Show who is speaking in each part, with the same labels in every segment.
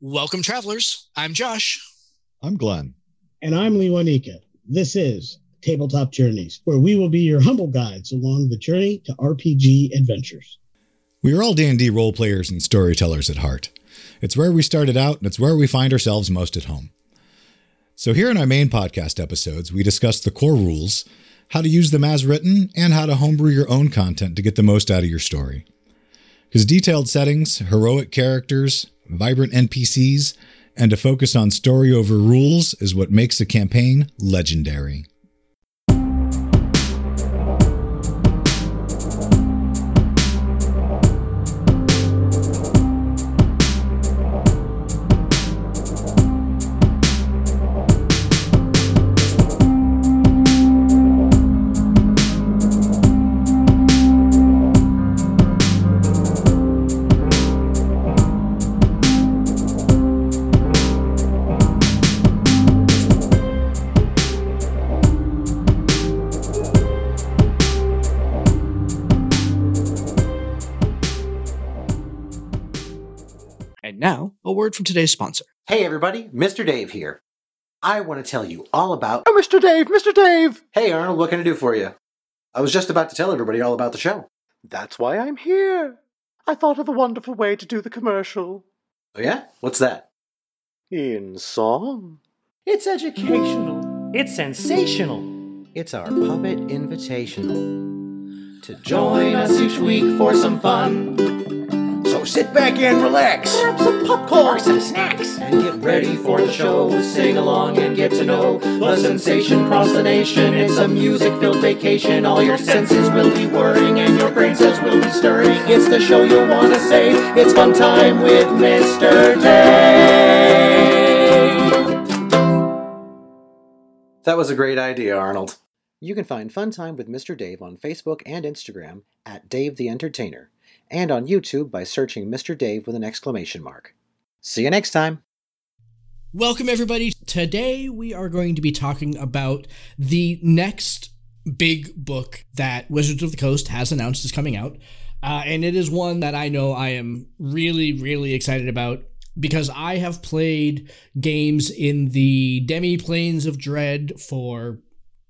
Speaker 1: Welcome, travelers. I'm Josh.
Speaker 2: I'm Glenn.
Speaker 3: And I'm Lee Wanika. This is Tabletop Journeys, where we will be your humble guides along the journey to RPG adventures.
Speaker 2: We are all D&D role players and storytellers at heart. It's where we started out, and it's where we find ourselves most at home. So here in our main podcast episodes, we discuss the core rules, how to use them as written, and how to homebrew your own content to get the most out of your story. Because detailed settings, heroic characters, vibrant NPCs, and a focus on story over rules is what makes a campaign legendary.
Speaker 1: From today's sponsor.
Speaker 4: Hey everybody, Mr. Dave here. I want to tell you all about.
Speaker 5: Oh, Mr. Dave, Mr. Dave!
Speaker 4: Hey Arnold, what can I do for you? I was just about to tell everybody all about the show.
Speaker 5: That's why I'm here. I thought of a wonderful way to do the commercial.
Speaker 4: Oh yeah? What's that?
Speaker 5: In song.
Speaker 4: It's educational.
Speaker 6: It's sensational.
Speaker 4: It's our puppet invitational. To join us each week for some fun. So sit back and relax.
Speaker 5: Grab some popcorn.
Speaker 6: Or some snacks.
Speaker 4: And get ready for the show. Sing along and get to know the sensation across the nation. It's a music filled vacation. All your senses will be whirring and your brain cells will be stirring. It's the show you'll want to save. It's fun time with Mr. Dave. That was a great idea, Arnold. You can find Fun Time with Mr. Dave on Facebook and Instagram at Dave the Entertainer, and on YouTube by searching Mr. Dave with an exclamation mark. See you next time.
Speaker 1: Welcome, everybody. Today, we are going to be talking about the next big book that Wizards of the Coast has announced is coming out. Uh, and it is one that I know I am really, really excited about because I have played games in the Demi Planes of Dread for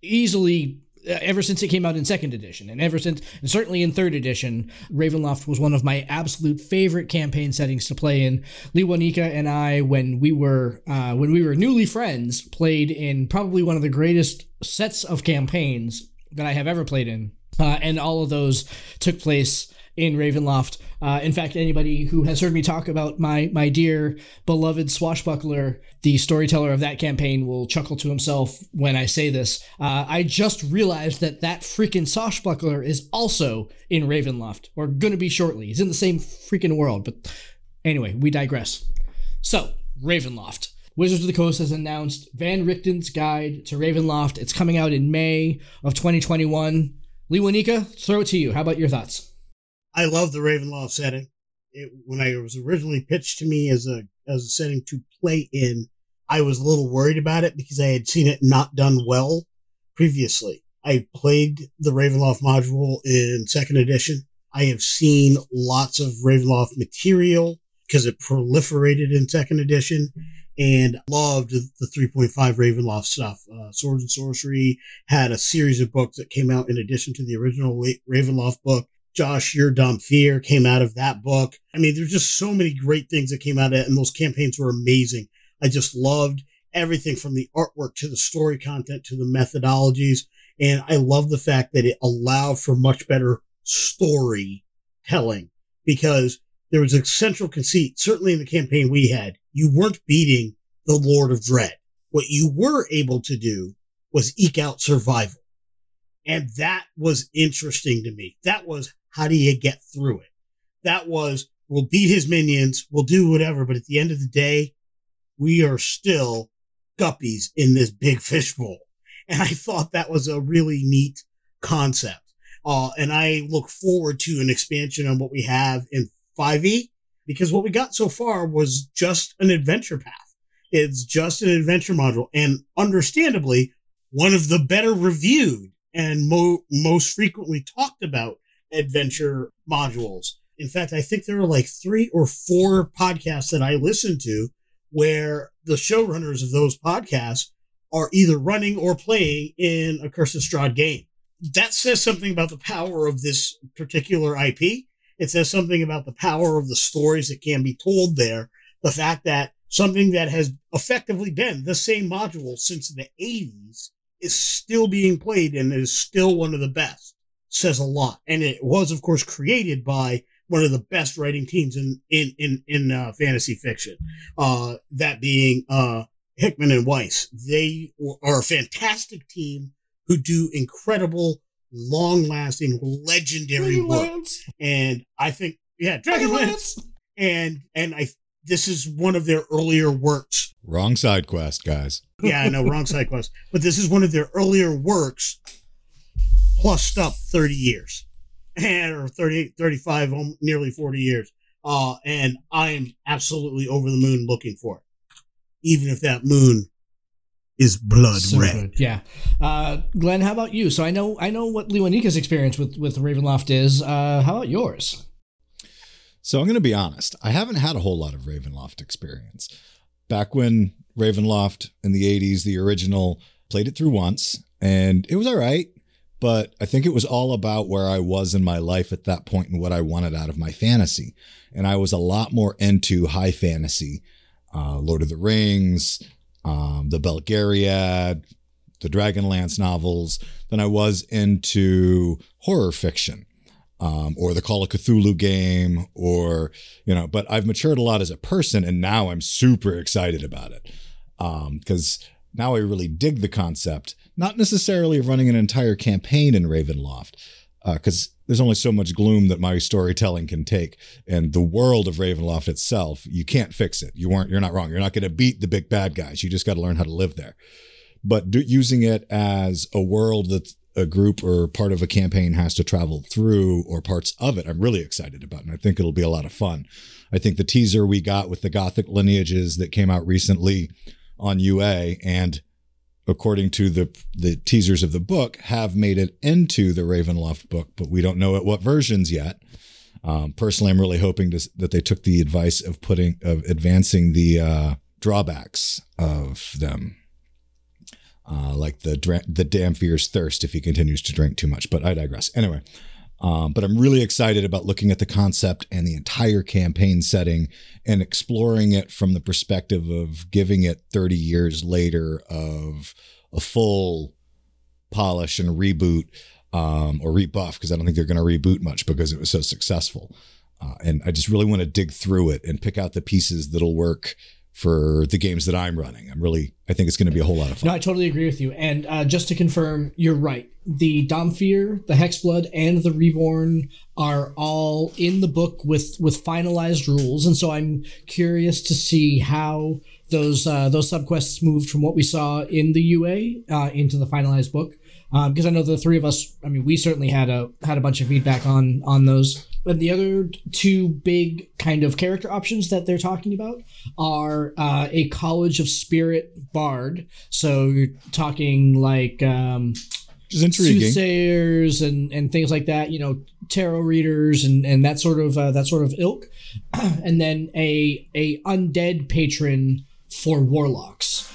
Speaker 1: easily ever since it came out in second edition and ever since and certainly in third edition ravenloft was one of my absolute favorite campaign settings to play in. Lee wanika and i when we were uh, when we were newly friends played in probably one of the greatest sets of campaigns that i have ever played in. Uh, and all of those took place in Ravenloft. Uh, in fact, anybody who has heard me talk about my my dear beloved swashbuckler, the storyteller of that campaign, will chuckle to himself when I say this. Uh, I just realized that that freaking swashbuckler is also in Ravenloft, or going to be shortly. He's in the same freaking world. But anyway, we digress. So, Ravenloft. Wizards of the Coast has announced Van Richten's Guide to Ravenloft. It's coming out in May of 2021. Lee Wanika, throw it to you. How about your thoughts?
Speaker 3: I love the Ravenloft setting. It, when I was originally pitched to me as a as a setting to play in, I was a little worried about it because I had seen it not done well previously. I played the Ravenloft module in second edition. I have seen lots of Ravenloft material because it proliferated in second edition and loved the 3.5 Ravenloft stuff. Uh, Swords and Sorcery had a series of books that came out in addition to the original Ravenloft book. Josh, Your Dhampir came out of that book. I mean, there's just so many great things that came out of it, and those campaigns were amazing. I just loved everything from the artwork to the story content to the methodologies. And I love the fact that it allowed for much better storytelling because there was a central conceit, certainly in the campaign we had. You weren't beating the Lord of Dread. What you were able to do was eke out survival. And that was interesting to me. That was how do you get through it? That was we'll beat his minions, we'll do whatever, but at the end of the day, we are still guppies in this big fishbowl. And I thought that was a really neat concept. Uh, and I look forward to an expansion on what we have in 5e because what we got so far was just an adventure path. It's just an adventure module and understandably one of the better reviewed and mo- most frequently talked about adventure modules. In fact, I think there are like three or four podcasts that I listen to where the showrunners of those podcasts are either running or playing in a Curse of Strahd game. That says something about the power of this particular IP. It says something about the power of the stories that can be told there. The fact that something that has effectively been the same module since the 80s is still being played and is still one of the best says a lot. And it was, of course, created by one of the best writing teams in in in, in uh, fantasy fiction. Uh, that being uh, Hickman and Weis. They are a fantastic team who do incredible, long-lasting, legendary work. And I think, yeah, Dragonlance. And and I this is one of their earlier works.
Speaker 2: Wrong side quest, guys.
Speaker 3: Yeah, I know, wrong side quest. But this is one of their earlier works, plussed up 30 years. And, or 30, 35, nearly 40 years. Uh, and I am absolutely over the moon looking for it. Even if that moon is blood
Speaker 1: So
Speaker 3: red.
Speaker 1: good, Yeah. Uh, Glenn, how about you? So I know I know what Leonika's experience with with Ravenloft is. Uh, how about yours?
Speaker 2: So I'm going to be honest. I haven't had a whole lot of Ravenloft experience. Back when Ravenloft in the 80s, the original, played it through once and it was all right. But I think it was all about where I was in my life at that point and what I wanted out of my fantasy. And I was a lot more into high fantasy, uh, Lord of the Rings, um, the Belgariad, the Dragonlance novels, than I was into horror fiction um, or the Call of Cthulhu game, or you know. But I've matured a lot as a person, and now I'm super excited about it because now I really dig the concept. Not necessarily running an entire campaign in Ravenloft, uh, because there's only so much gloom that my storytelling can take, and the world of Ravenloft itself, you can't fix it. You weren't. You're not wrong. You're not going to beat the big bad guys. You just got to learn how to live there. But do, using it as a world that a group or part of a campaign has to travel through or parts of it, I'm really excited about. And I think it'll be a lot of fun. I think the teaser we got with the Gothic lineages that came out recently on UA and according to the the teasers of the book have made it into the Ravenloft book, but we don't know at what versions yet. Um, personally, I'm really hoping to, that they took the advice of putting of advancing the uh, drawbacks of them uh, like the the Dhampir's thirst if he continues to drink too much. But I digress. Anyway, um, but I'm really excited about looking at the concept and the entire campaign setting and exploring it from the perspective of giving it 30 years later of a full polish and reboot um, or rebuff because I don't think they're going to reboot much because it was so successful. Uh, and I just really want to dig through it and pick out the pieces that'll work for the games that I'm running. I'm really, I think it's going to be a whole lot of fun.
Speaker 1: No, I totally agree with you. And uh, just to confirm, you're right. The Dhampir, the Hexblood, and the Reborn are all in the book with with finalized rules, and so I'm curious to see how those uh, those subquests moved from what we saw in the UA uh, into the finalized book. Because I know the three of us, I mean, we certainly had a had a bunch of feedback on on those. But the other two big kind of character options that they're talking about are uh, a College of Spirit bard. So you're talking like um,
Speaker 2: Which is intriguing.
Speaker 1: soothsayers and and things like that. You know, tarot readers and and that sort of uh, that sort of ilk. and then a a undead patron for warlocks.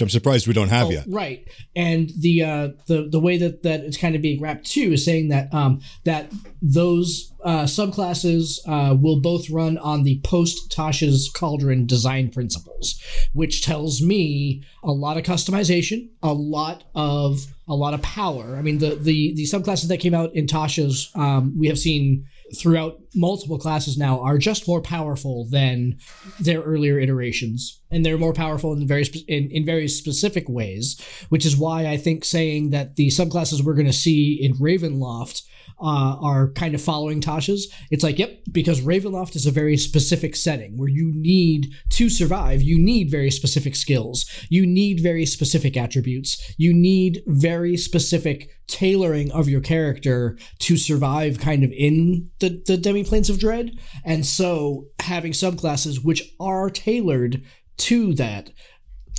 Speaker 2: Which I'm surprised we don't have
Speaker 1: Oh,
Speaker 2: yet.
Speaker 1: Right, and the uh, the the way that that it's kind of being wrapped too is saying that um, that those uh, subclasses uh, will both run on the post Tasha's Cauldron design principles, which tells me a lot of customization, a lot of a lot of power. I mean, the the the subclasses that came out in Tasha's, um, we have seen throughout multiple classes now are just more powerful than their earlier iterations. And they're more powerful in very in, in very specific ways which is why i think saying that the subclasses we're going to see in ravenloft uh, are kind of following tasha's it's like yep because ravenloft is a very specific setting where you need to survive you need very specific skills you need very specific attributes you need very specific tailoring of your character to survive kind of in the, the demi-planes of dread. And so having subclasses which are tailored to that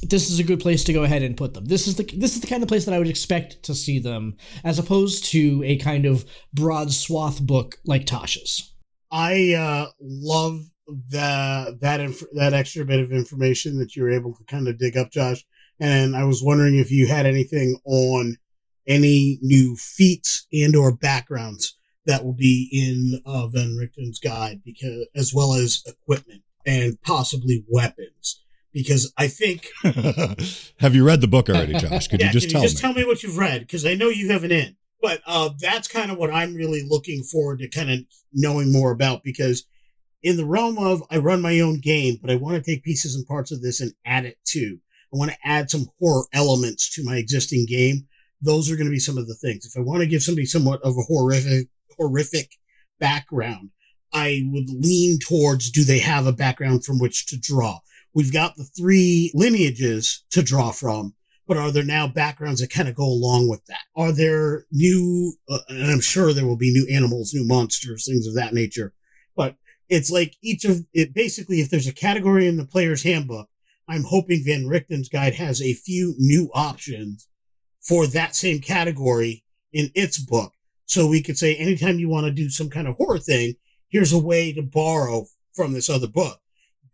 Speaker 1: this is a good place to go ahead and put them this is the this is the kind of place that i would expect to see them as opposed to a kind of broad swath book like tasha's
Speaker 3: I uh, love the that inf- that extra bit of information that you were able to kind of dig up, Josh. And I was wondering if you had anything on any new feats and or backgrounds that will be in uh, Van Richten's guide, because as well as equipment and possibly weapons. Because I think
Speaker 2: Have you read the book already, Josh? Could
Speaker 3: yeah,
Speaker 2: you just
Speaker 3: can
Speaker 2: tell
Speaker 3: you just
Speaker 2: me?
Speaker 3: tell me what you've read? Because I know you have an in. But uh, that's kind of what I'm really looking forward to kind of knowing more about because in the realm of I run my own game, but I want to take pieces and parts of this and add it to. I want to add some horror elements to my existing game. Those are going to be some of the things. If I want to give somebody somewhat of a horrific, horrific background, I would lean towards do they have a background from which to draw? We've got the three lineages to draw from but are there now backgrounds that kind of go along with that? Are there new, uh, and I'm sure there will be new animals, new monsters, things of that nature. But it's like each of it basically, if there's a category in the player's handbook, I'm hoping Van Richten's guide has a few new options for that same category in its book. So we could say anytime you want to do some kind of horror thing, here's a way to borrow from this other book.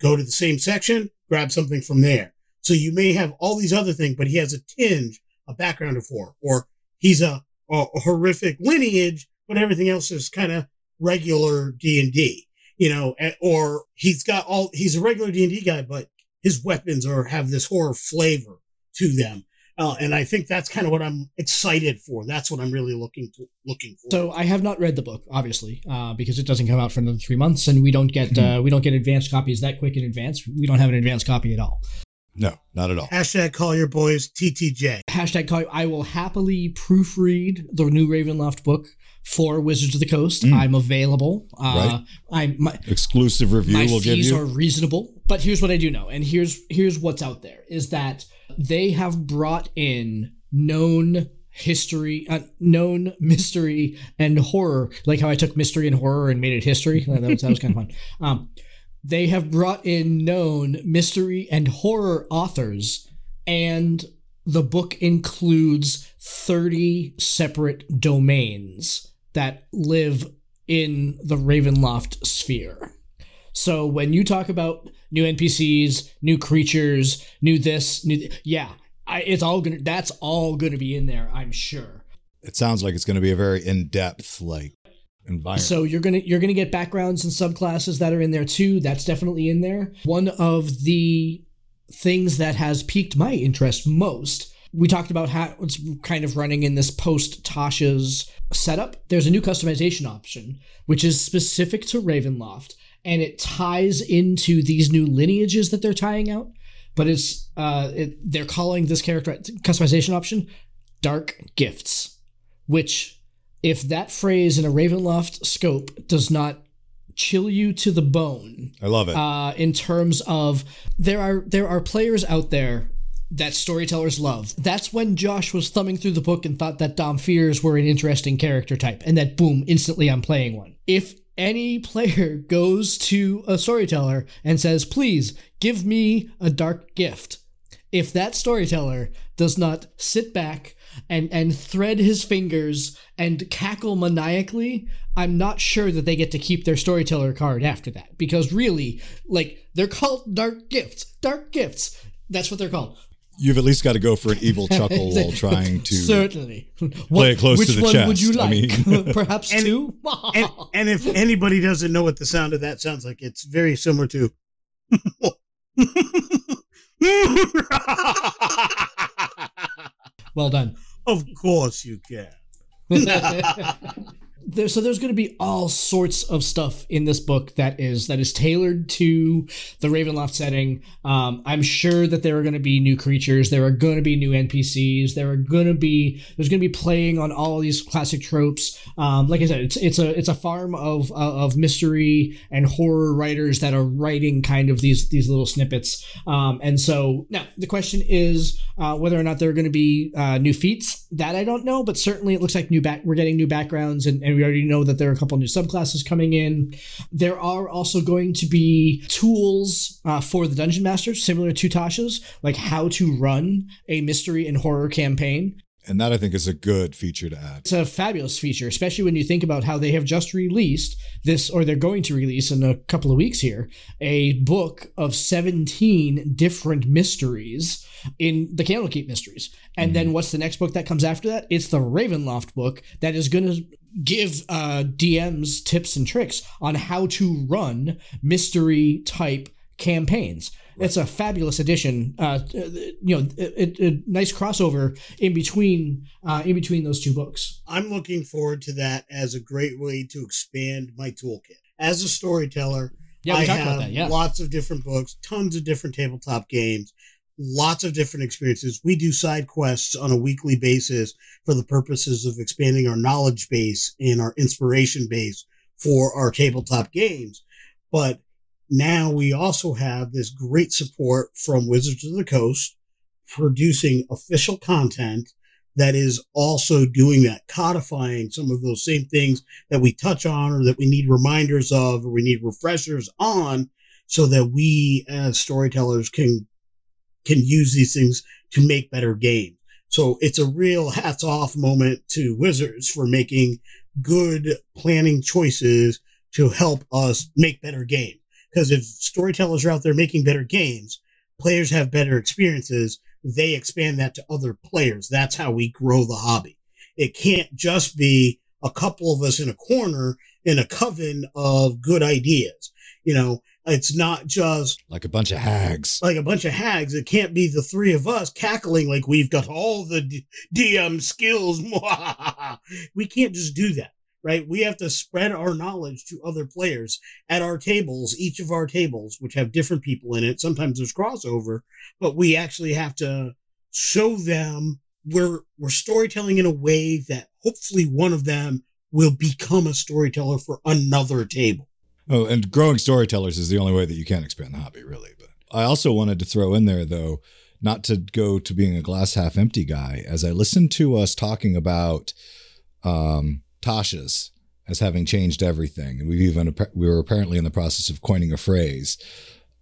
Speaker 3: Go to the same section, grab something from there. So you may have all these other things, but he has a tinge, a background of horror, or he's a, a horrific lineage, but everything else is kind of regular D and D, you know, or he's got all, he's a regular D and D guy, but his weapons are have this horror flavor to them. Uh, and I think that's kind of what I'm excited for. That's what I'm really looking to, looking for.
Speaker 1: So I have not read the book, obviously, uh, because it doesn't come out for another three months, and we don't get uh, we don't get advanced copies that quick in advance. We don't have an advanced copy at all.
Speaker 2: No, not at all.
Speaker 3: Hashtag call your boys TTJ.
Speaker 1: Hashtag call. I will happily proofread the new Ravenloft book for Wizards of the Coast.
Speaker 2: Mm.
Speaker 1: I'm available. Uh, I my
Speaker 2: Exclusive review
Speaker 1: my
Speaker 2: will give
Speaker 1: fees
Speaker 2: you.
Speaker 1: are reasonable. But here's what I do know, and here's here's what's out there is that they have brought in known history, uh, known mystery and horror, like how I took mystery and horror and made it history. that was, that was kind of fun. Um, they have brought in known mystery and horror authors, and the book includes 30 separate domains that live in the Ravenloft sphere. So when you talk about new NPCs, new creatures, new this, new th- yeah, I, it's all gonna that's all gonna be in there, I'm sure.
Speaker 2: It sounds like it's going to be a very in-depth like environment.
Speaker 1: So you're gonna you're gonna get backgrounds and subclasses that are in there too. That's definitely in there. One of the things that has piqued my interest most. We talked about how it's kind of running in this post Tasha's setup. There's a new customization option, which is specific to Ravenloft, and it ties into these new lineages that they're tying out. But it's uh, it, they're calling this character customization option "Dark Gifts," which if that phrase in a Ravenloft scope does not chill you to the bone
Speaker 2: I love it.
Speaker 1: uh, in terms of there are there are players out there that storytellers love. That's when Josh was thumbing through the book and thought that Dhampirs were an interesting character type, and that boom, instantly I'm playing one. If any player goes to a storyteller and says, "Please give me a dark gift," if that storyteller does not sit back and and thread his fingers and cackle maniacally, I'm not sure that they get to keep their storyteller card after that. Because really, like they're called dark gifts. Dark gifts. That's what they're called.
Speaker 2: You've at least got to go for an evil chuckle while trying to.
Speaker 1: certainly
Speaker 2: play it close
Speaker 1: which
Speaker 2: to the
Speaker 1: one would you
Speaker 2: chest. I
Speaker 1: like?
Speaker 2: mean-
Speaker 1: Perhaps
Speaker 3: And-
Speaker 1: two.
Speaker 3: and, and if anybody doesn't know what the sound of that sounds like, it's very similar to.
Speaker 1: well done.
Speaker 3: of course you can.
Speaker 1: There, so there's going to be all sorts of stuff in this book that is that is tailored to the Ravenloft setting. Um, I'm sure that there are going to be new creatures. There are going to be new NPCs. There are going to be there's going to be playing on all these classic tropes. Um, like I said, it's it's a it's a farm of of mystery and horror writers that are writing kind of these these little snippets. Um, and so now the question is uh, whether or not there are going to be uh, new feats. That I don't know, but certainly it looks like new back. We're getting new backgrounds, and, and we already know that there are a couple new subclasses coming in. There are also going to be tools uh, for the dungeon masters, similar to Tasha's, like how to run a mystery and horror campaign.
Speaker 2: And that I think is a good feature to add.
Speaker 1: It's a fabulous feature, especially when you think about how they have just released this, or they're going to release in a couple of weeks here, a book of 17 different mysteries in the Candlekeep Mysteries. And then what's the next book that comes after that? It's the Ravenloft book that is going to give uh, DMs tips and tricks on how to run mystery type campaigns. It's a fabulous addition. Uh, you know, a, a nice crossover in between uh, in between those two books.
Speaker 3: I'm looking forward to that as a great way to expand my toolkit. As a storyteller,
Speaker 1: Yeah,
Speaker 3: I
Speaker 1: talked
Speaker 3: have
Speaker 1: about that. Yeah,
Speaker 3: lots of different books, tons of different tabletop games, lots of different experiences. We do side quests on a weekly basis for the purposes of expanding our knowledge base and our inspiration base for our tabletop games. But now we also have this great support from Wizards of the Coast producing official content that is also doing that, codifying some of those same things that we touch on or that we need reminders of or we need refreshers on so that we as storytellers can can use these things to make better games. So it's a real hats off moment to Wizards for making good planning choices to help us make better games. Because if storytellers are out there making better games, players have better experiences, they expand that to other players. That's how we grow the hobby. It can't just be a couple of us in a corner in a coven of good ideas. You know, it's not just
Speaker 2: Like a bunch of hags.
Speaker 3: like a bunch of hags. It can't be the three of us cackling like we've got all the D- DM skills. we can't just do that, right? We have to spread our knowledge to other players at our tables, each of our tables, which have different people in it. Sometimes there's crossover, but we actually have to show them we're we're storytelling in a way that hopefully one of them will become a storyteller for another table.
Speaker 2: Oh, and growing storytellers is the only way that you can expand the hobby, really. But I also wanted to throw in there, though, not to go to being a glass half empty guy. As I listened to us talking about um, Tasha's as having changed everything, and we've even we were apparently in the process of coining a phrase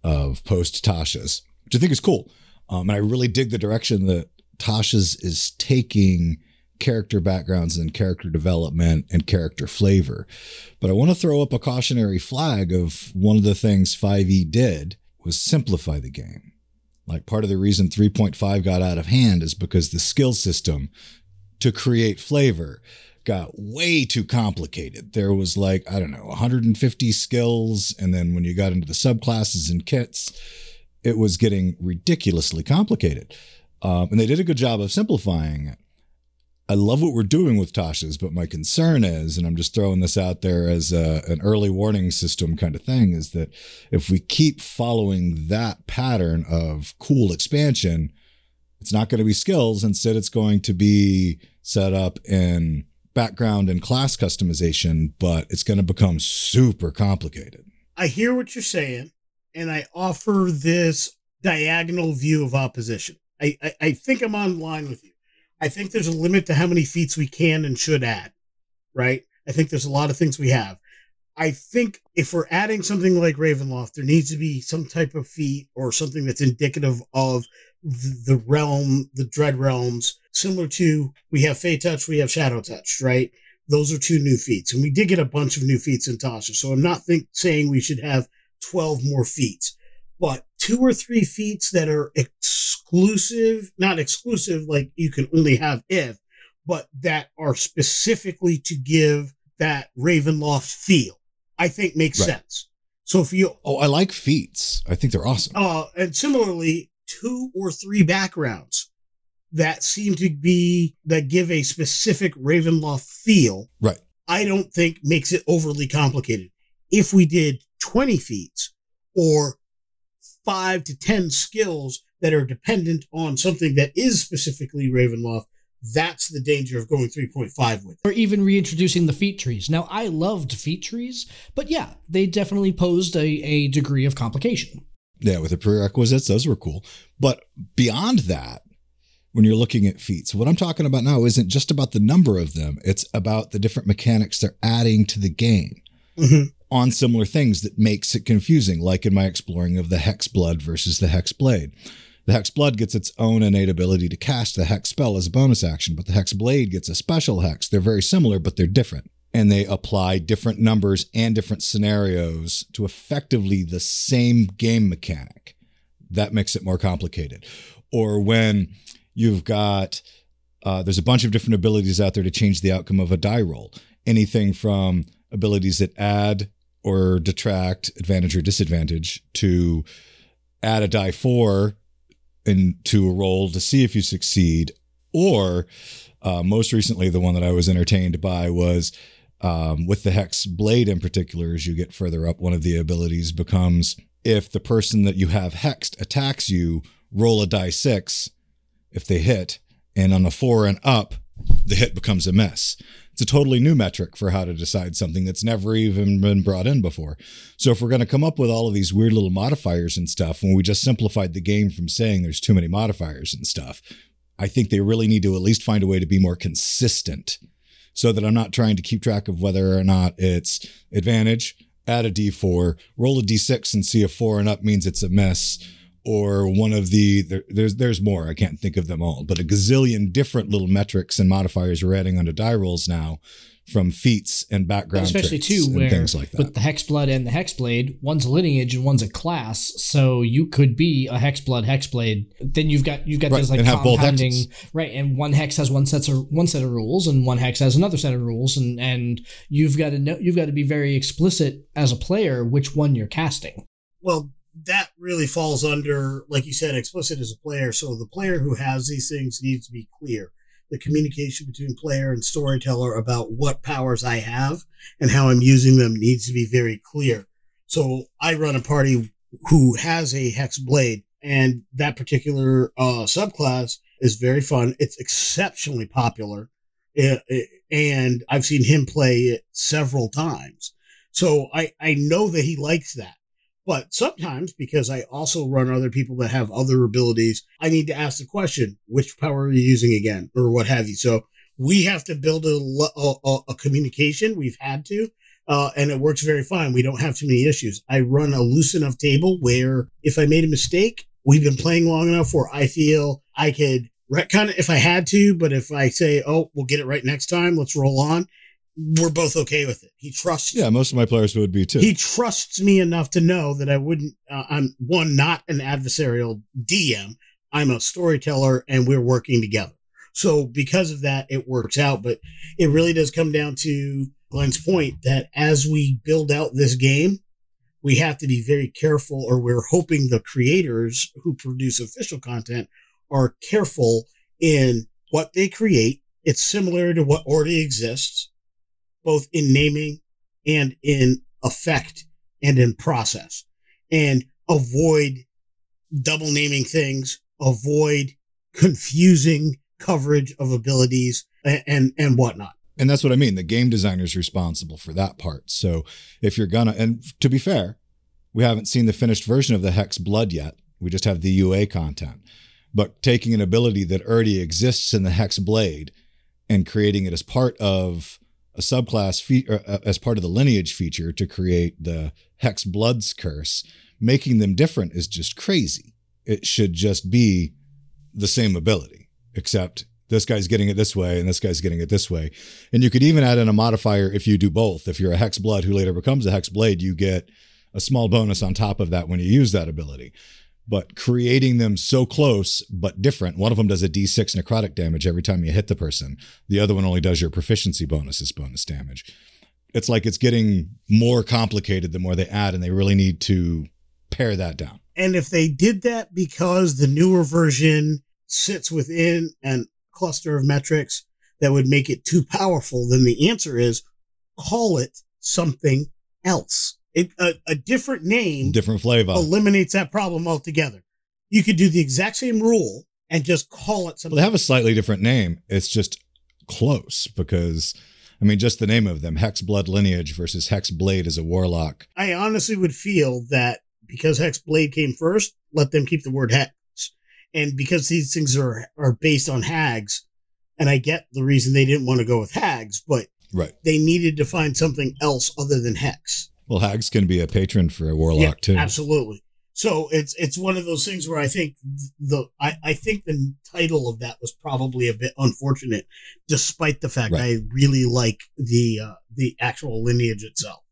Speaker 2: of post Tasha's, which I think is cool. Um, and I really dig the direction that Tasha's is taking character backgrounds and character development and character flavor. But I want to throw up a cautionary flag of one of the things 5e did was simplify the game. Like part of the reason 3.5 got out of hand is because the skill system to create flavor got way too complicated. There was like, I don't know, 150 skills. And then when you got into the subclasses and kits, it was getting ridiculously complicated. Um, and they did a good job of simplifying it. I love what we're doing with Tasha's, but my concern is, and I'm just throwing this out there as a, an early warning system kind of thing, is that if we keep following that pattern of cool expansion, it's not going to be skills. Instead, it's going to be set up in background and class customization, but it's going to become super complicated.
Speaker 3: I hear what you're saying, and I offer this diagonal view of opposition. I, I, I think I'm on line with you. I think there's a limit to how many feats we can and should add, right? I think there's a lot of things we have. I think if we're adding something like Ravenloft, there needs to be some type of feat or something that's indicative of the realm, the Dread Realms, similar to we have Fey Touch, we have Shadow Touch, right? Those are two new feats, and we did get a bunch of new feats in Tasha. So I'm not think saying we should have 12 more feats, but two or three feats that are exclusive, not exclusive, like you can only have if, but that are specifically to give that Ravenloft feel, I think makes
Speaker 2: Right.
Speaker 3: sense. So if you,
Speaker 2: Oh, I like feats. I think they're awesome.
Speaker 3: uh, and similarly, two or three backgrounds that seem to be, that give a specific Ravenloft feel,
Speaker 2: Right.
Speaker 3: I don't think makes it overly complicated. If we did 20 feats or five to 10 skills that are dependent on something that is specifically Ravenloft, that's the danger of going 3.5 with it.
Speaker 1: or even reintroducing the feat trees. Now, I loved feat trees, but yeah, they definitely posed a, a degree of complication.
Speaker 2: Yeah, with the prerequisites, those were cool. But beyond that, when you're looking at feats, what I'm talking about now isn't just about the number of them, it's about the different mechanics they're adding to the game
Speaker 3: Mhm.
Speaker 2: on similar things that makes it confusing, like in my exploring of the Hex Blood versus the Hex Blade. The Hex Blood gets its own innate ability to cast the Hex spell as a bonus action, but the Hex Blade gets a special Hex. They're very similar, but they're different. And they apply different numbers and different scenarios to effectively the same game mechanic. That makes it more complicated. Or when you've got, uh, there's a bunch of different abilities out there to change the outcome of a die roll. Anything from abilities that add or detract advantage or disadvantage to add a die four into a roll to see if you succeed. Or uh, most recently, the one that I was entertained by was um, with the Hex Blade in particular, as you get further up, one of the abilities becomes if the person that you have hexed attacks you, roll a die six if they hit, and on a four and up, the hit becomes a miss. It's a totally new metric for how to decide something that's never even been brought in before. So if we're going to come up with all of these weird little modifiers and stuff, when we just simplified the game from saying there's too many modifiers and stuff, I think they really need to at least find a way to be more consistent so that I'm not trying to keep track of whether or not it's advantage, add a d4, roll a d6 and see if four and up means it's a miss, or one of the there, there's there's more. I can't think of them all, but a gazillion different little metrics and modifiers we're adding onto die rolls now from feats and background
Speaker 1: especially
Speaker 2: traits
Speaker 1: too where
Speaker 2: things like that.
Speaker 1: with the hex blood and the hex blade one's a lineage and one's a class so you could be a hex blood hex blade then you've got you've got
Speaker 2: Right,
Speaker 1: this like
Speaker 2: and have
Speaker 1: compounding
Speaker 2: hexes.
Speaker 1: right and one hex has one sets of one set of rules and one hex has another set of rules and and you've got to know you've got to be very explicit as a player which one you're casting
Speaker 3: Well, that really falls under, like you said, explicit as a player. So the player who has these things needs to be clear. The communication between player and storyteller about what powers I have and how I'm using them needs to be very clear. So I run a party who has a hex blade, and that particular uh, subclass is very fun. It's exceptionally popular, eh, eh, and I've seen him play it several times. So I, I know that he likes that. But sometimes, because I also run other people that have other abilities, I need to ask the question, which power are you using again, or what have you. So we have to build a, a, a- communication. We've had to, uh, and it works very fine. We don't have too many issues. I run a loose enough table where if I made a mistake, we've been playing long enough where I feel I could retcon it if I had to. But if I say, oh, we'll get it right next time, let's roll on, we're both okay with it. He trusts
Speaker 2: yeah, most of my players would be too.
Speaker 3: he trusts me enough to know that I wouldn't. Uh, I'm one, not an adversarial DM. I'm a storyteller, and we're working together. So because of that, it works out. But it really does come down to Glenn's point that as we build out this game, we have to be very careful, or we're hoping the creators who produce official content are careful in what they create. It's similar to what already exists, both in naming and in effect and in process and avoid double naming things, avoid confusing coverage of abilities and, and, and whatnot.
Speaker 2: And that's what I mean. The game designer is responsible for that part. So if you're gonna, and to be fair, we haven't seen the finished version of the Hex Blood yet. We just have the UA content. But taking an ability that already exists in the Hex Blade and creating it as part of a subclass, fe- uh, as part of the lineage feature to create the Hex Blood's curse, making them different is just crazy. It should just be the same ability, except this guy's getting it this way and this guy's getting it this way. And you could even add in a modifier if you do both. If you're a Hex Blood who later becomes a Hex Blade, you get a small bonus on top of that when you use that ability. But creating them so close but different, one of them does a d6 necrotic damage every time you hit the person. The other one only does your proficiency bonuses bonus damage. It's like it's getting more complicated the more they add, and they really need to pare that down.
Speaker 3: And if they did that because the newer version sits within a cluster of metrics that would make it too powerful, then the answer is call it something else. It, a, a different name
Speaker 2: Different flavor.
Speaker 3: eliminates that problem altogether. You could do the exact same rule and just call it
Speaker 2: Well,
Speaker 3: something.
Speaker 2: they have a slightly different name. It's just close because, I mean, just the name of them Hex Blood Lineage versus Hex Blade as a warlock.
Speaker 3: I honestly would feel that because Hex Blade came first, let them keep the word Hex. And because these things are, are based on hags, and I get the reason they didn't want to go with hags, but
Speaker 2: Right.
Speaker 3: they needed to find something else other than Hex.
Speaker 2: Well, Hags can be a patron for a warlock too.
Speaker 3: Absolutely. So it's it's one of those things where I think the I, I think the title of that was probably a bit unfortunate, despite the fact
Speaker 2: Right.
Speaker 3: I really like the uh, the actual lineage itself.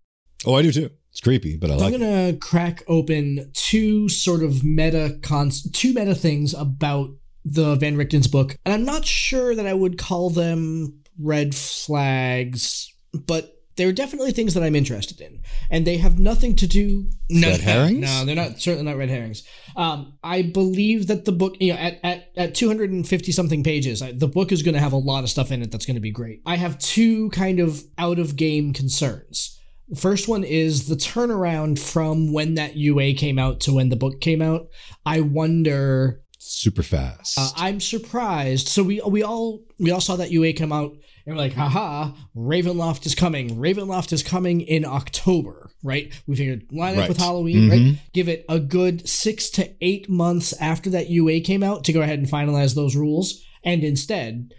Speaker 2: Oh, I do too. It's creepy, but I like. I'm
Speaker 1: gonna crack open two sort of meta cons, two meta things about the Van Richten's book, and I'm not sure that I would call them red flags, but they're definitely things that I'm interested in, and they have nothing to do. No,
Speaker 2: Red herrings?
Speaker 1: No, they're not. Certainly not red herrings. Um, I believe that the book, you know, at at, at 250 something pages, I, the book is going to have a lot of stuff in it that's going to be great. I have two kind of out of game concerns. The first one is the turnaround from when that UA came out to when the book came out. I wonder.
Speaker 2: Super fast.
Speaker 1: Uh, I'm surprised. So we we all we all saw that UA come out and we're like, haha, Ravenloft is coming. Ravenloft is coming in October, right? We figured line up
Speaker 2: Right.
Speaker 1: with Halloween, right?
Speaker 2: Mhm.
Speaker 1: Give it a good six to eight months after that UA came out to go ahead and finalize those rules. And instead,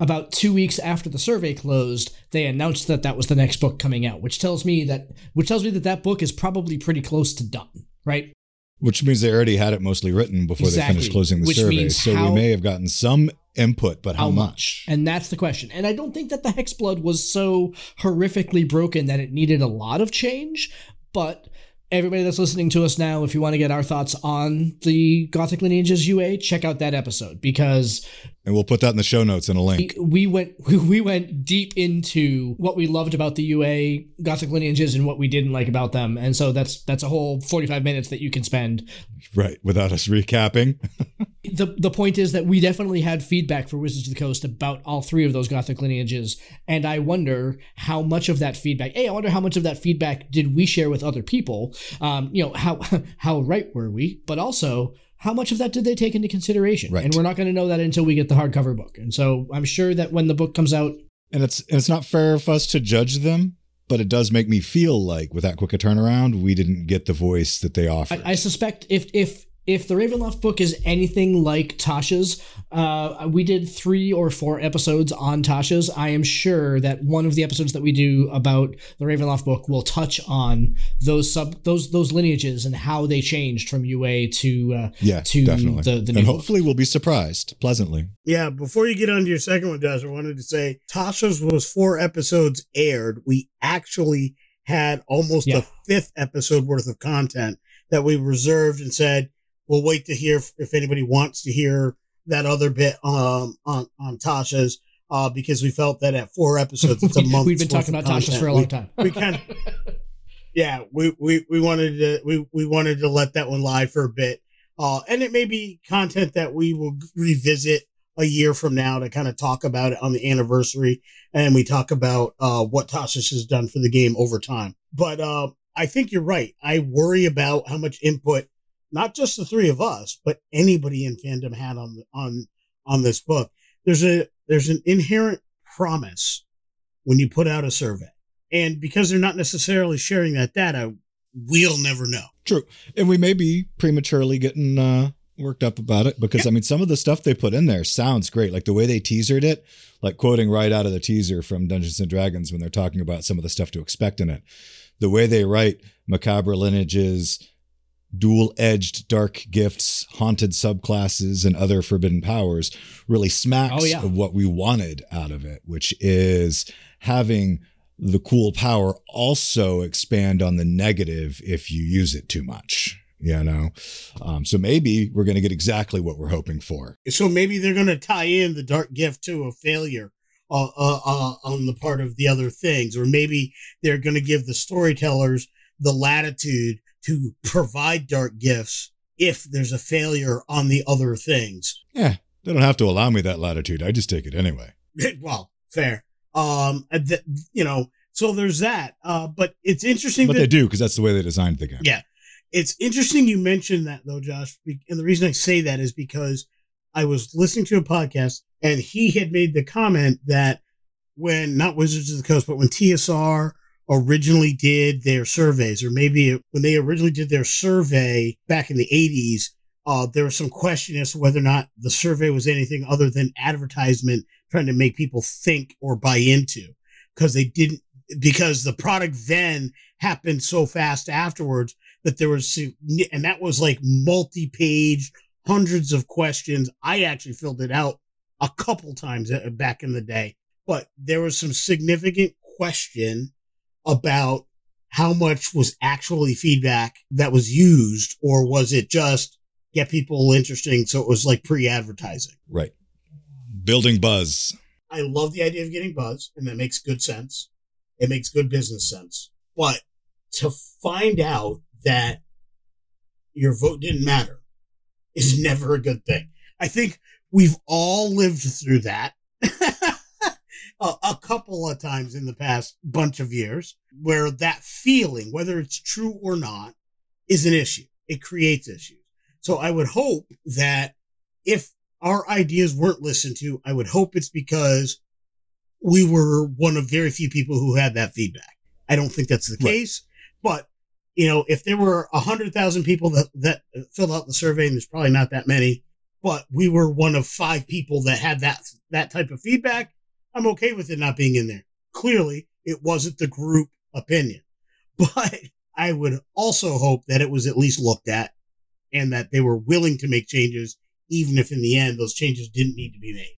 Speaker 1: about two weeks after the survey closed, they announced that that was the next book coming out, which tells me that which tells me that that book is probably pretty close to done, right?
Speaker 2: Which means they already had it mostly written before they finished closing the
Speaker 1: Which
Speaker 2: survey. So
Speaker 1: how-
Speaker 2: we may have gotten some input, but how,
Speaker 1: how
Speaker 2: much?
Speaker 1: much? And that's the question. And I don't think that the Hexblood was so horrifically broken that it needed a lot of change, but everybody that's listening to us now, if you want to get our thoughts on the Gothic Lineages UA, check out that episode because
Speaker 2: And we'll put that in the show notes in a link.
Speaker 1: we, we went we went deep into what we loved about the UA Gothic Lineages and what we didn't like about them. And so that's that's a whole 45 minutes that you can spend
Speaker 2: Right. Without us recapping.
Speaker 1: the the point is that we definitely had feedback for Wizards of the Coast about all three of those Gothic lineages, and I wonder how much of that feedback. Hey, I wonder how much of that feedback did we share with other people? Um, you know, how how right were we? But also, how much of that did they take into consideration?
Speaker 2: Right.
Speaker 1: And we're not going to know that until we get the hardcover book. And so I'm sure that when the book comes out,
Speaker 2: And it's and it's not fair for us to judge them, but it does make me feel like with that quick a turnaround, we didn't get the voice that they offered.
Speaker 1: I, I suspect if if if the Ravenloft book is anything like Tasha's, uh, we did three or four episodes on Tasha's. I am sure that one of the episodes that we do about the Ravenloft book will touch on those sub those those lineages and how they changed from UA to uh,
Speaker 2: yeah,
Speaker 1: to
Speaker 2: definitely.
Speaker 1: the the new
Speaker 2: and
Speaker 1: book.
Speaker 2: hopefully we'll be surprised pleasantly.
Speaker 3: Yeah, before you get on to your second one, Josh, I wanted to say Tasha's was four episodes aired. We actually had almost
Speaker 1: Yeah.
Speaker 3: a fifth episode worth of content that we reserved and said we'll wait to hear if, if anybody wants to hear that other bit um, on on Tasha's uh, because we felt that at four episodes it's a month.
Speaker 1: We've been talking about Tasha's for a long time.
Speaker 3: We kind of yeah, we, we, we wanted to we, we wanted to let that one lie for a bit. Uh, and it may be content that we will revisit a year from now to kind of talk about it on the anniversary. And we talk about uh, what Tasha's has done for the game over time. But uh, I think you're right. I worry about how much input, not just the three of us, but anybody in fandom had on on on this book. There's a there's an inherent promise when you put out a survey. And because they're not necessarily sharing that data, we'll never know.
Speaker 2: True. And we may be prematurely getting uh, worked up about it because, I mean, some of the stuff they put in there sounds great. Like the way they teasered it, like quoting right out of the teaser from Dungeons and Dragons when they're talking about some of the stuff to expect in it. The way they write macabre lineages, dual edged dark gifts, haunted subclasses, and other forbidden powers really smacks
Speaker 1: Oh, yeah.
Speaker 2: of what we wanted out of it, which is having the cool power also expand on the negative if you use it too much you know um, so maybe we're going to get exactly what we're hoping for
Speaker 3: So maybe they're going to tie in the dark gift to a failure uh, uh, uh, on the part of the other things, or maybe they're going to give the storytellers the latitude to provide dark gifts if there's a failure on the other things.
Speaker 2: yeah they don't have to allow me that latitude i just take it anyway
Speaker 3: well, fair. Um, th- you know, so there's that. Uh, but it's interesting
Speaker 2: but
Speaker 3: that
Speaker 2: they do because that's the way they designed the game
Speaker 3: Yeah. It's interesting you mentioned that though, Josh. And the reason I say that is because I was listening to a podcast and he had made the comment that when not Wizards of the Coast, but when TSR originally did their surveys, or maybe when they originally did their survey back in the 80s, uh, there was some question as to whether or not the survey was anything other than advertisement trying to make people think or buy into because they didn't, because the product then happened so fast afterwards that there was, and that was like multi page, hundreds of questions. I actually filled it out a couple times uh, back in the day, but there was some significant question about how much was actually feedback that was used, or was it just get people interesting? So it was like pre advertising.
Speaker 2: Right. Building buzz.
Speaker 3: I love the idea of getting buzz, and that makes good sense. It makes good business sense. But to find out that your vote didn't matter is never a good thing. I think we've all lived through that a, a couple of times in the past bunch of years where that feeling, whether it's true or not, is an issue. It creates issues. So I would hope that if our ideas weren't listened to, I would hope it's because we were one of very few people who had that feedback. I don't think that's the
Speaker 2: Right.
Speaker 3: case, but you know, if there were a hundred thousand people that, that filled out the survey, and there's probably not that many, but we were one of five people that had that, that type of feedback. I'm okay with it not being in there. Clearly it wasn't the group opinion, but I would also hope that it was at least looked at and that they were willing to make changes, even if in the end those changes didn't need to be made.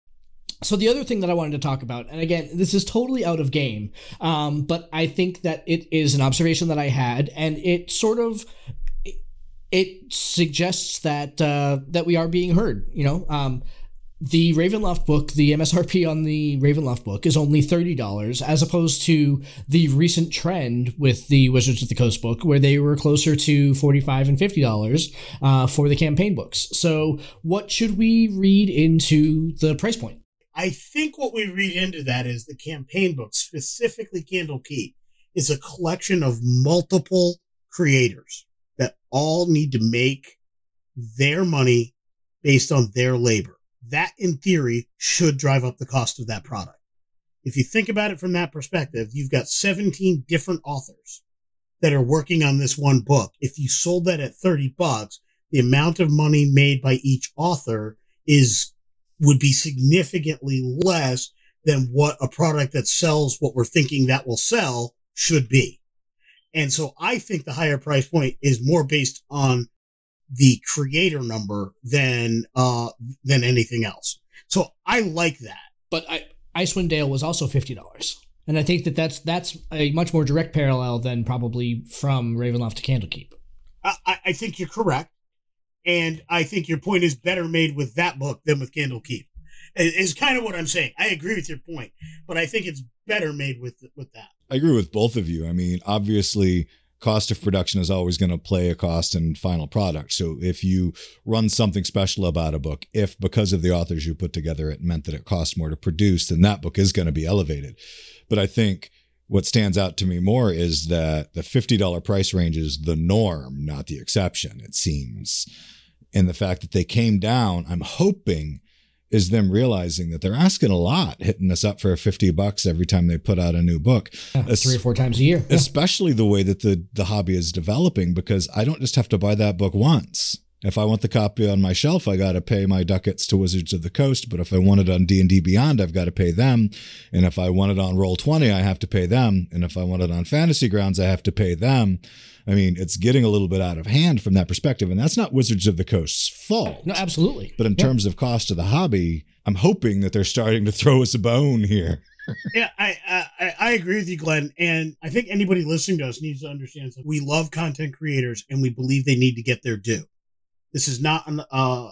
Speaker 1: So the other thing that I wanted to talk about, and again, this is totally out of game, um, but I think that it is an observation that I had, and it sort of it, suggests that uh, that we are being heard. You know, um, the Ravenloft book, the MSRP on the Ravenloft book is only thirty dollars, as opposed to the recent trend with the Wizards of the Coast book, where they were closer to 45 and fifty dollars uh, for the campaign books. So, what should we read into the price point?
Speaker 3: I think what we read into that is the campaign book, specifically Candlekeep, is a collection of multiple creators that all need to make their money based on their labor. That, in theory, should drive up the cost of that product. If you think about it from that perspective, you've got 17 different authors that are working on this one book. If you sold that at 30 bucks, the amount of money made by each author is would be significantly less than what a product that sells what we're thinking that will sell should be. And so I think the higher price point is more based on the creator number than uh than anything else. So I like that.
Speaker 1: but I, Icewind Dale was also fifty dollars, and I think that that's that's a much more direct parallel than probably from Ravenloft to Candlekeep.
Speaker 3: I, I- I think you're correct. And I think your point is better made with that book than with Candlekeep. Is is kind of what I'm saying. I agree with your point, but I think it's better made with with that.
Speaker 2: I agree with both of you. I mean, obviously, cost of production is always going to play a cost in final product. So if you run something special about a book, if because of the authors you put together, it meant that it cost more to produce, then that book is going to be elevated. But I think what stands out to me more is that the $50 price range is the norm, not the exception, it seems. And the fact that they came down, I'm hoping is them realizing that they're asking a lot, hitting us up for 50 bucks every time they put out a new book
Speaker 1: Yeah,
Speaker 2: Es-
Speaker 1: three or four times a year. Yeah.
Speaker 2: especially the way that the the hobby is developing because I don't just have to buy that book once. If I want the copy on my shelf, I got to pay my ducats to Wizards of the Coast. But if I want it on D and D Beyond, I've got to pay them. And if I want it on Roll Twenty, I have to pay them. And if I want it on Fantasy Grounds, I have to pay them. I mean, it's getting a little bit out of hand from that perspective, and that's not Wizards of the Coast's fault.
Speaker 1: No, absolutely.
Speaker 2: But in
Speaker 1: Yeah.
Speaker 2: terms of cost of the hobby, I'm hoping that they're starting to throw us a bone here.
Speaker 3: Yeah, I, I I agree with you, Glenn, and I think anybody listening to us needs to understand that we love content creators and we believe they need to get their due. This is not an uh,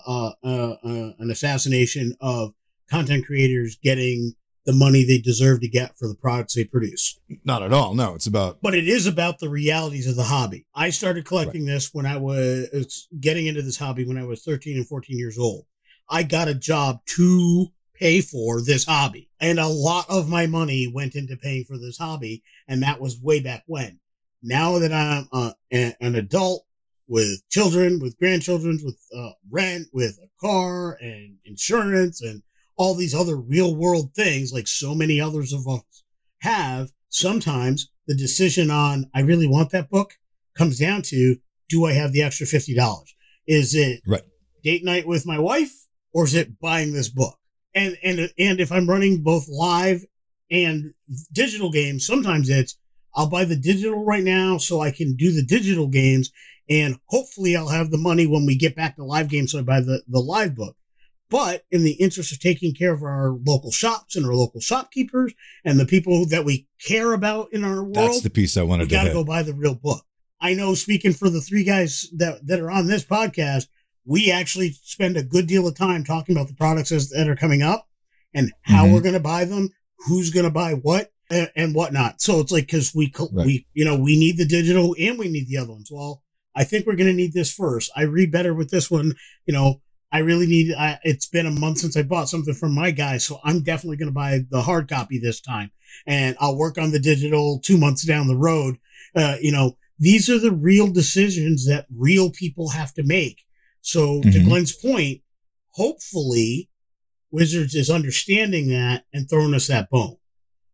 Speaker 3: uh, uh, uh, an assassination of content creators getting the money they deserve to get for the products they produce,
Speaker 2: Not at all. No, it's about
Speaker 3: but it is about the realities of the hobby. I started collecting this when I was getting into this hobby when I was 13 and 14 years old. I got a job to pay for this hobby. And a lot of my money went into paying for this hobby. And that was way back when. Now that I'm uh, an adult with children, with grandchildren, with uh, rent, with a car and insurance and all these other real world things, like so many others of us have, sometimes the decision on, I really want that book comes down to, do I have the extra $50? Is it
Speaker 2: Right.
Speaker 3: date night with my wife or is it buying this book? And, and, and if I'm running both live and digital games, sometimes it's, I'll buy the digital right now so I can do the digital games. And hopefully I'll have the money when we get back to live games so I buy the, the live book. But in the interest of taking care of our local shops and our local shopkeepers and the people that we care about in our world,
Speaker 2: That's the piece I
Speaker 3: we
Speaker 2: wanted to
Speaker 3: got to go buy the real book. I know speaking for the three guys that, that are on this podcast, we actually spend a good deal of time talking about the products as, that are coming up and how
Speaker 2: Mhm.
Speaker 3: we're going to buy them, who's going to buy what and, and whatnot. So it's like, cause we,
Speaker 2: Right.
Speaker 3: we, you know, we need the digital and we need the other ones. Well, I think we're going to need this first. I read better with this one. You know, I really need, I, it's been a month since I bought something from my guy. So I'm definitely going to buy the hard copy this time and I'll work on the digital two months down the road. Uh, you know, these are the real decisions that real people have to make. So to
Speaker 2: Mhm.
Speaker 3: Glenn's point, hopefully Wizards is understanding that and throwing us that bone.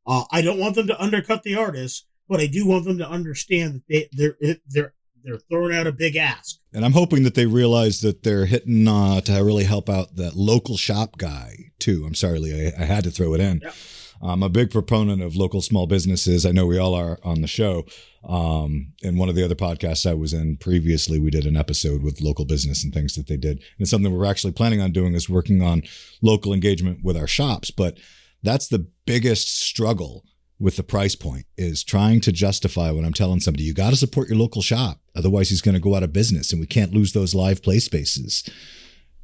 Speaker 3: Uh, I don't want them to undercut the artists, but I do want them to understand that they, they're, they're, they're throwing out a big ask.
Speaker 2: And I'm hoping that they realize that they're hitting uh, to really help out that local shop guy too. I'm sorry, Lee, I, I had to throw it in.
Speaker 3: Yep.
Speaker 2: I'm a big proponent of local small businesses. I know we all are on the show. Um, in one of the other podcasts I was in previously, we did an episode with local business and things that they did. And it's something we're actually planning on doing is working on local engagement with our shops. But that's the biggest struggle with the price point is trying to justify when I'm telling somebody you got to support your local shop, otherwise he's going to go out of business, and we can't lose those live play spaces.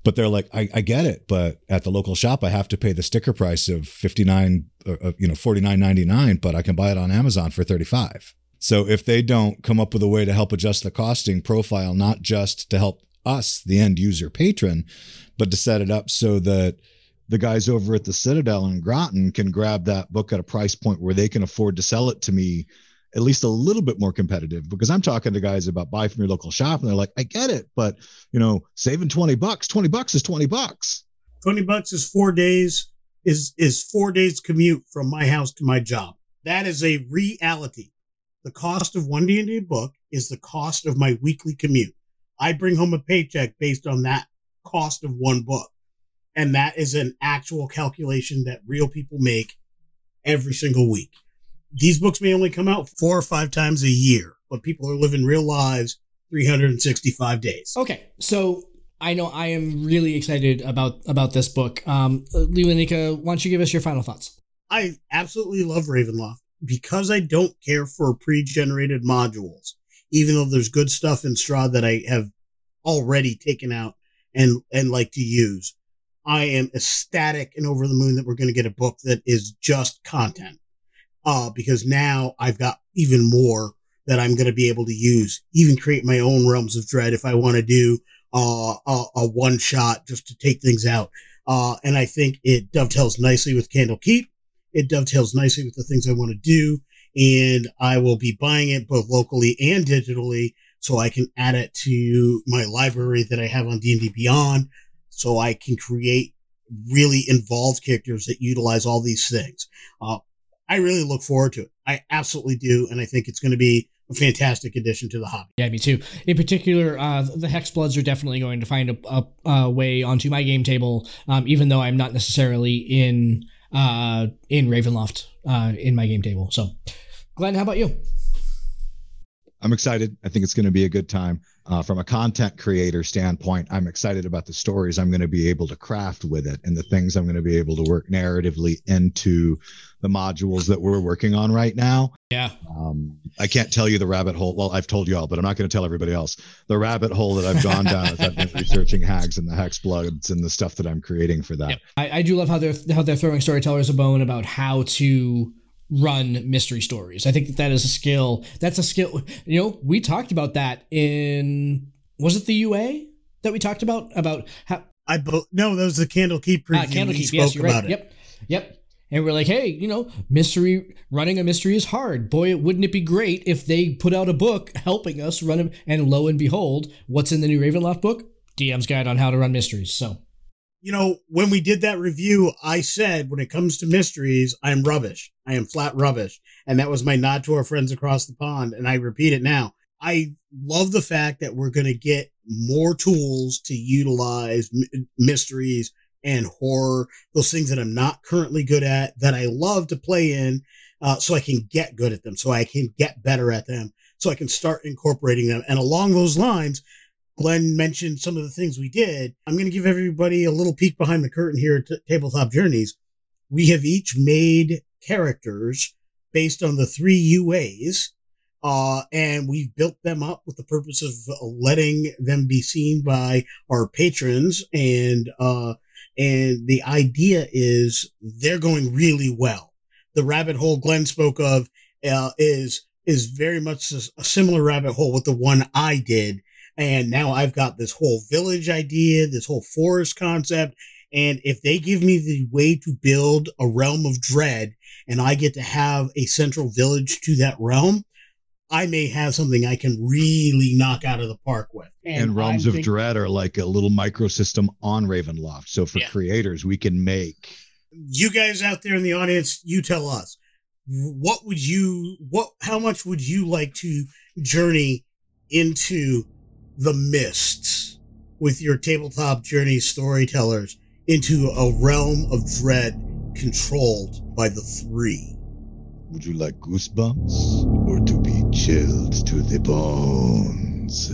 Speaker 2: But they're like, I, I get it, but at the local shop, I have to pay the sticker price of fifty nine, uh, you know, forty nine ninety nine, but I can buy it on Amazon for thirty five. So if they don't come up with a way to help adjust the costing profile, not just to help us, the end user patron, but to set it up so that the guys over at the Citadel in Groton can grab that book at a price point where they can afford to sell it to me at least a little bit more competitive because I'm talking to guys about buy from your local shop and they're like, I get it, but you know, saving 20 bucks, 20 bucks is 20 bucks.
Speaker 3: 20 bucks is four days is is four days commute from my house to my job. That is a reality. The cost of one d&d book is the cost of my weekly commute. I bring home a paycheck based on that cost of one book and that is an actual calculation that real people make every single week these books may only come out four or five times a year but people are living real lives 365 days
Speaker 1: Okay, so I know I am really excited about about this book. Um, Leonika, why don't you give us your final thoughts?
Speaker 3: I absolutely love Ravenloft because I don't care for pre-generated modules, even though there's good stuff in Strahd that I have already taken out and and like to use. I am ecstatic and over the moon that we're going to get a book that is just content. Uh, because now I've got even more that I'm going to be able to use, even create my own realms of dread if I want to do uh, a, a one shot just to take things out. Uh, and I think it dovetails nicely with Candlekeep it dovetails nicely with the things I want to do. And I will be buying it both locally and digitally so I can add it to my library that I have on D&D Beyond so I can create really involved characters that utilize all these things. Uh, I really look forward to it. I absolutely do. And I think it's going to be a fantastic addition to the hobby.
Speaker 1: Yeah, me too. In particular, uh, the Hex Bloods are definitely going to find a, a, a way onto my game table, um, even though I'm not necessarily in uh, in Ravenloft uh, in my game table. So, Glenn, how about you?
Speaker 2: I'm excited. I think it's going to be a good time. Uh, from a content creator standpoint, I'm excited about the stories I'm going to be able to craft with it and the things I'm going to be able to work narratively into the modules that we're working on right now.
Speaker 1: Yeah.
Speaker 2: Um, I can't tell you the rabbit hole. Well, I've told you all, but I'm not going to tell everybody else. The rabbit hole that I've gone down as I've been researching hags and the hex bloods and the stuff that I'm creating for that.
Speaker 1: Yep. I, I do love how they're how they're throwing storytellers a bone about how to run mystery stories. I think that that is a skill. That's a skill. You know, we talked about that in was it the UA that we talked about about how
Speaker 3: I bo- no, that was the Candlekeep preview.
Speaker 1: uh, Candlekeep.
Speaker 3: spoke
Speaker 1: Yes, you're
Speaker 3: about
Speaker 1: right.
Speaker 3: it.
Speaker 1: Yep, yep. And we're like, hey, you know, mystery running a mystery is hard. Boy, wouldn't it be great if they put out a book helping us run them? And lo and behold, what's in the new Ravenloft book? DM's guide on how to run mysteries. So
Speaker 3: you know, when we did that review, I said when it comes to mysteries, I'm rubbish. I am flat rubbish. And that was my nod to our friends across the pond. And I repeat it now. I love the fact that we're going to get more tools to utilize m- mysteries and horror, those things that I'm not currently good at, that I love to play in, uh, so I can get good at them, so I can get better at them. so I can start incorporating them. And along those lines, Glenn mentioned some of the things we did. I'm going to give everybody a little peek behind the curtain here at Tabletop Journeys. We have each made characters based on the three UAs, uh, and we've built them up with the purpose of letting them be seen by our patrons. And uh, and the idea is they're going really well. The rabbit hole Glenn spoke of uh, is is very much a similar rabbit hole with the one I did. And now I've got this whole village idea, this whole forest concept. And if they give me the way to build a realm of dread and I get to have a central village to that realm, I may have something I can really knock out of the park with.
Speaker 7: And, realms
Speaker 3: I'm
Speaker 7: of
Speaker 3: think-
Speaker 7: dread are like a little microsystem on Ravenloft. So for
Speaker 3: Yeah.
Speaker 7: creators, we can make
Speaker 3: you guys out there in the audience, you tell us what would you what how much would you like to journey into the mists with your tabletop journey storytellers into a realm of dread controlled by the three.
Speaker 7: Would you like goosebumps or to be chilled to the bones?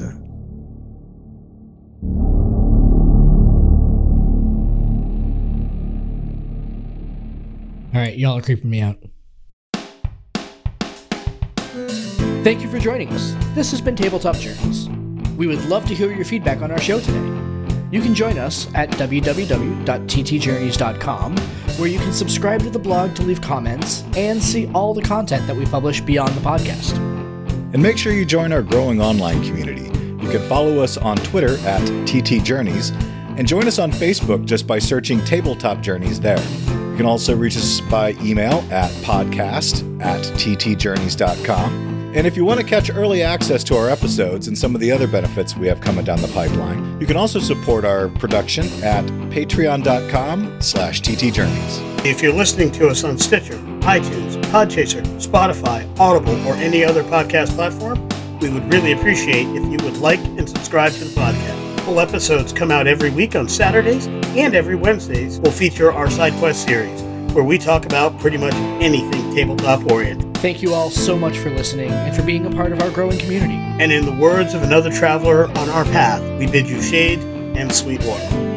Speaker 1: All right, y'all are creeping me out. Thank you for joining us. This has been Tabletop Journeys. We would love to hear your feedback on our show today. You can join us at www.ttjourneys.com, where you can subscribe to the blog to leave comments and see all the content that we publish beyond the podcast.
Speaker 2: And make sure you join our growing online community. You can follow us on Twitter at TT Journeys and join us on Facebook just by searching Tabletop Journeys there. You can also reach us by email at podcast at ttjourneys.com. And if you want to catch early access to our episodes and some of the other benefits we have coming down the pipeline, you can also support our production at patreon.com slash ttjourneys.
Speaker 3: If you're listening to us on Stitcher, iTunes, Podchaser, Spotify, Audible, or any other podcast platform, we would really appreciate if you would like and subscribe to the podcast. Full episodes come out every week on Saturdays, and every Wednesdays We'll feature our side quest series, where we talk about pretty much anything tabletop oriented.
Speaker 1: Thank you all so much for listening and for being a part of our growing community.
Speaker 3: And in the words of another traveler on our path, we bid you shade and sweet water.